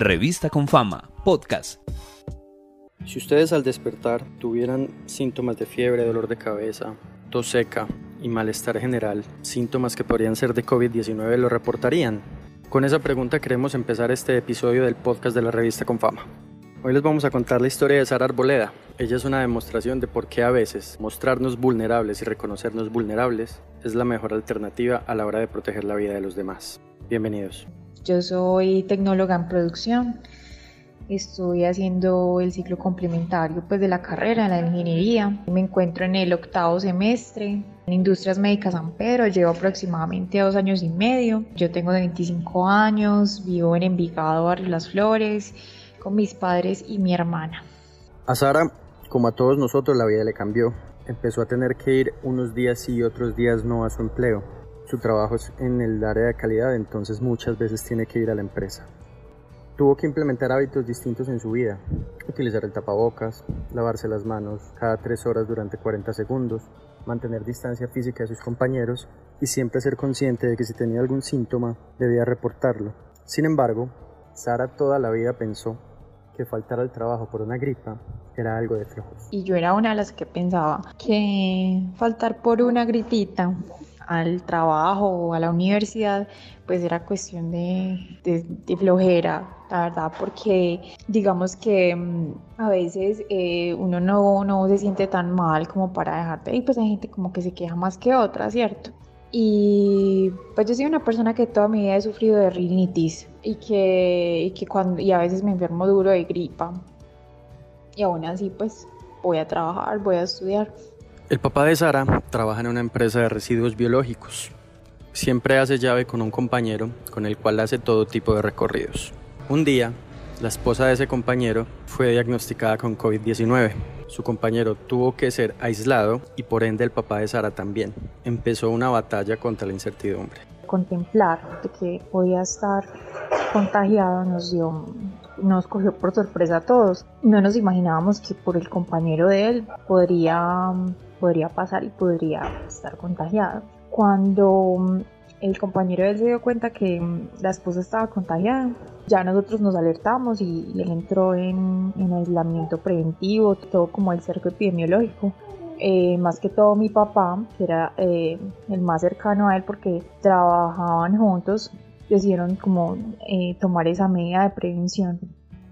Revista con Fama, podcast. Si ustedes al despertar tuvieran síntomas de fiebre, dolor de cabeza, tos seca y malestar general, síntomas que podrían ser de COVID-19, ¿lo reportarían? Con esa pregunta queremos empezar este episodio del podcast de la revista con Fama. Hoy les vamos a contar la historia de Sara Arboleda. Ella es una demostración de por qué a veces mostrarnos vulnerables y reconocernos vulnerables es la mejor alternativa a la hora de proteger la vida de los demás. Bienvenidos. Yo soy tecnóloga en producción. Estoy haciendo el ciclo complementario pues, de la carrera, la ingeniería. Me encuentro en el octavo semestre en Industrias Médicas San Pedro. Llevo aproximadamente dos años y medio. Yo tengo 25 años, vivo en Envigado, Barrio Las Flores, con mis padres y mi hermana. A Sara, como a todos nosotros, la vida le cambió. Empezó a tener que ir unos días y otros días no a su empleo. Su trabajo es en el área de calidad, entonces muchas veces tiene que ir a la empresa. Tuvo que implementar hábitos distintos en su vida, utilizar el tapabocas, lavarse las manos cada tres horas durante 40 segundos, mantener distancia física de sus compañeros y siempre ser consciente de que si tenía algún síntoma debía reportarlo. Sin embargo, Sara toda la vida pensó que faltar al trabajo por una gripa era algo de flojos. Y yo era una de las que pensaba que faltar por una gripita al trabajo o a la universidad, pues era cuestión de, de, flojera, la verdad, porque digamos que mm, a veces eh, uno no, no se siente tan mal como para dejarte y pues hay gente como que se queja más que otra, ¿cierto? Y pues yo soy una persona que toda mi vida he sufrido de rinitis y que, y que cuando, y a veces me enfermo duro de gripa. Y aún así pues voy a trabajar, voy a estudiar. El papá de Sara trabaja en una empresa de residuos biológicos. Siempre hace llave con un compañero con el cual hace todo tipo de recorridos. Un día, la esposa de ese compañero fue diagnosticada con COVID-19. Su compañero tuvo que ser aislado y por ende el papá de Sara también. Empezó una batalla contra la incertidumbre. Contemplar que podía estar contagiado nos dio nos cogió por sorpresa a todos. No nos imaginábamos que por el compañero de él podría podría pasar y podría estar contagiado. Cuando mm, el compañero él se dio cuenta que mm, la esposa estaba contagiada, ya nosotros nos alertamos y, él entró en, aislamiento preventivo, todo como el cerco epidemiológico. Eh, más que todo mi papá, que era eh, el más cercano a él porque trabajaban juntos, decidieron como eh, tomar esa medida de prevención.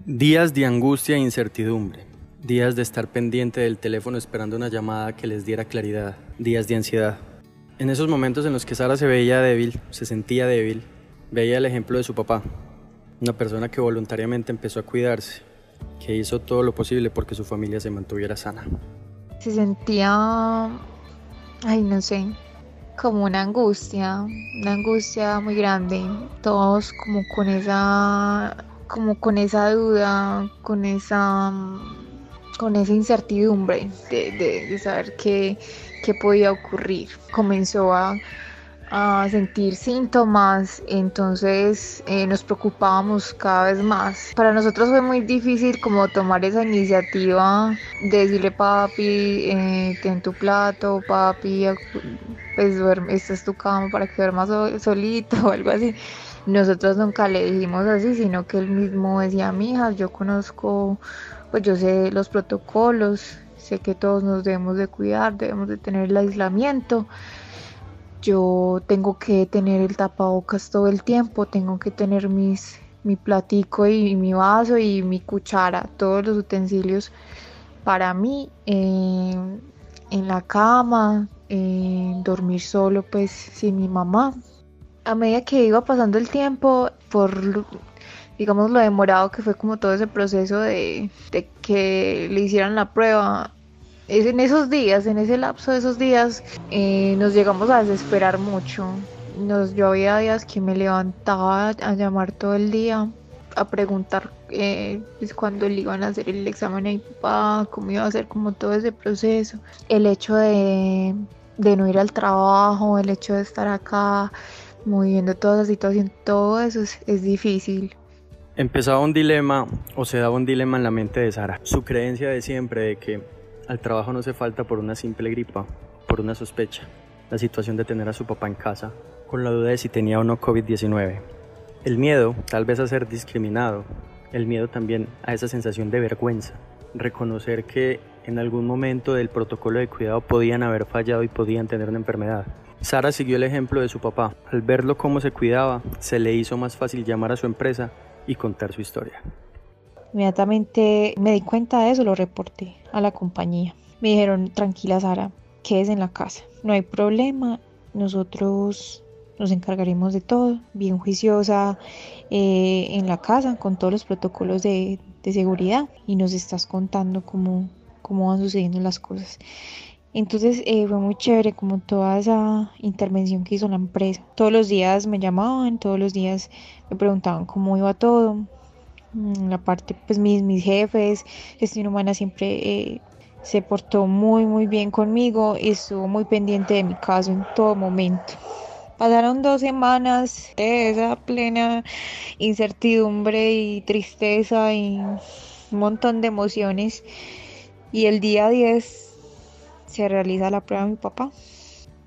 Días de angustia e incertidumbre días de estar pendiente del teléfono esperando una llamada que les diera claridad, días de ansiedad. En esos momentos en los que Sara se veía débil, se sentía débil, veía el ejemplo de su papá, una persona que voluntariamente empezó a cuidarse, que hizo todo lo posible porque su familia se mantuviera sana. Se sentía, ay no sé, como una angustia, una angustia muy grande, todos como con esa, como con esa duda, con esa con esa incertidumbre de, saber qué, podía ocurrir. Comenzó a, sentir síntomas, entonces eh, nos preocupábamos cada vez más. Para nosotros fue muy difícil como tomar esa iniciativa de decirle papi, eh, ten tu plato, papi, pues duerme, esta es tu cama para que duermas solito o algo así. Nosotros nunca le dijimos así, sino que él mismo decía, mija, yo conozco pues yo sé los protocolos, sé que todos nos debemos de cuidar, debemos de tener el aislamiento. Yo tengo que tener el tapabocas todo el tiempo, tengo que tener mis, mi platico y, mi vaso y mi cuchara, todos los utensilios para mí en la cama, dormir solo pues sin mi mamá. A medida que iba pasando el tiempo, por digamos, lo demorado que fue como todo ese proceso de, que le hicieran la prueba. Es en esos días, en ese lapso de esos días, eh, nos llegamos a desesperar mucho. Nos, yo había días que me levantaba a llamar todo el día, a preguntar eh, pues, cuándo le iban a hacer el examen a mi papá, cómo iba a ser como todo ese proceso. El hecho de, de no ir al trabajo, el hecho de estar acá, moviendo toda esa situación, todo eso es difícil. Empezaba un dilema o se daba un dilema en la mente de Sara. Su creencia de siempre de que al trabajo no se falta por una simple gripa, por una sospecha. La situación de tener a su papá en casa, con la duda de si tenía o no COVID-19. El miedo, tal vez a ser discriminado, el miedo también a esa sensación de vergüenza, reconocer que en algún momento del protocolo de cuidado podían haber fallado y podían tener una enfermedad. Sara siguió el ejemplo de su papá. Al verlo cómo se cuidaba, se le hizo más fácil llamar a su empresa y contar su historia. Inmediatamente me di cuenta de eso, lo reporté a la compañía. Me dijeron, tranquila Sara, quédese en la casa, no hay problema, nosotros nos encargaremos de todo, bien juiciosa eh, en la casa con todos los protocolos de, seguridad y nos estás contando cómo, cómo van sucediendo las cosas. Entonces eh, fue muy chévere como toda esa intervención que hizo la empresa. Todos los días me llamaban, todos los días me preguntaban cómo iba todo. Mm, la parte, pues mis, mis jefes, gestión humana siempre eh, se portó muy muy bien conmigo y estuvo muy pendiente de mi caso en todo momento. Pasaron dos semanas de esa plena incertidumbre y tristeza y un montón de emociones. Y el día 10 se realiza la prueba de mi papá.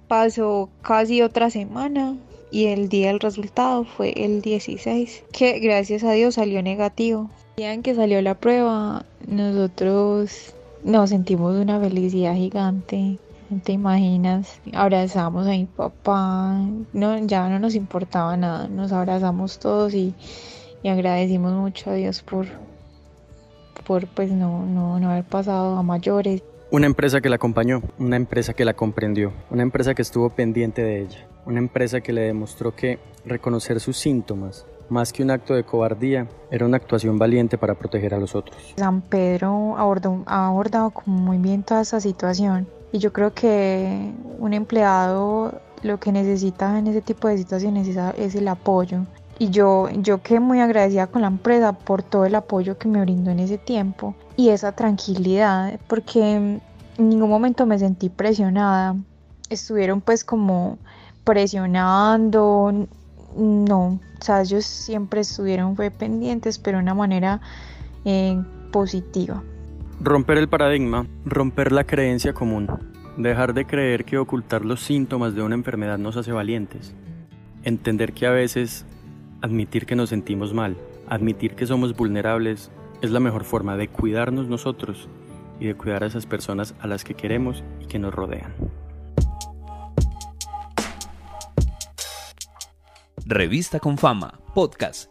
Pasó casi otra semana y el día del resultado fue el 16, que gracias a Dios salió negativo. El día en que salió la prueba, nosotros nos sentimos una felicidad gigante no te imaginas, abrazamos a mi papá, no, ya no nos importaba nada, nos abrazamos todos y, agradecimos mucho a Dios por, por pues no, no, no haber pasado a mayores. Una empresa que la acompañó, una empresa que la comprendió, una empresa que estuvo pendiente de ella, una empresa que le demostró que reconocer sus síntomas, más que un acto de cobardía, era una actuación valiente para proteger a los otros. San Pedro abordó, ha abordado muy bien toda esa situación y yo creo que un empleado lo que necesita en ese tipo de situaciones es, el apoyo. Y yo, yo quedé muy agradecida con la empresa por todo el apoyo que me brindó en ese tiempo y esa tranquilidad, porque en ningún momento me sentí presionada. Estuvieron pues como presionando, no, o sea, ellos siempre estuvieron fue pendientes, pero de una manera eh, positiva. Romper el paradigma, romper la creencia común, dejar de creer que ocultar los síntomas de una enfermedad nos hace valientes, entender que a veces admitir que nos sentimos mal, admitir que somos vulnerables es la mejor forma de cuidarnos nosotros y de cuidar a esas personas a las que queremos y que nos rodean. Revista con Fama, podcast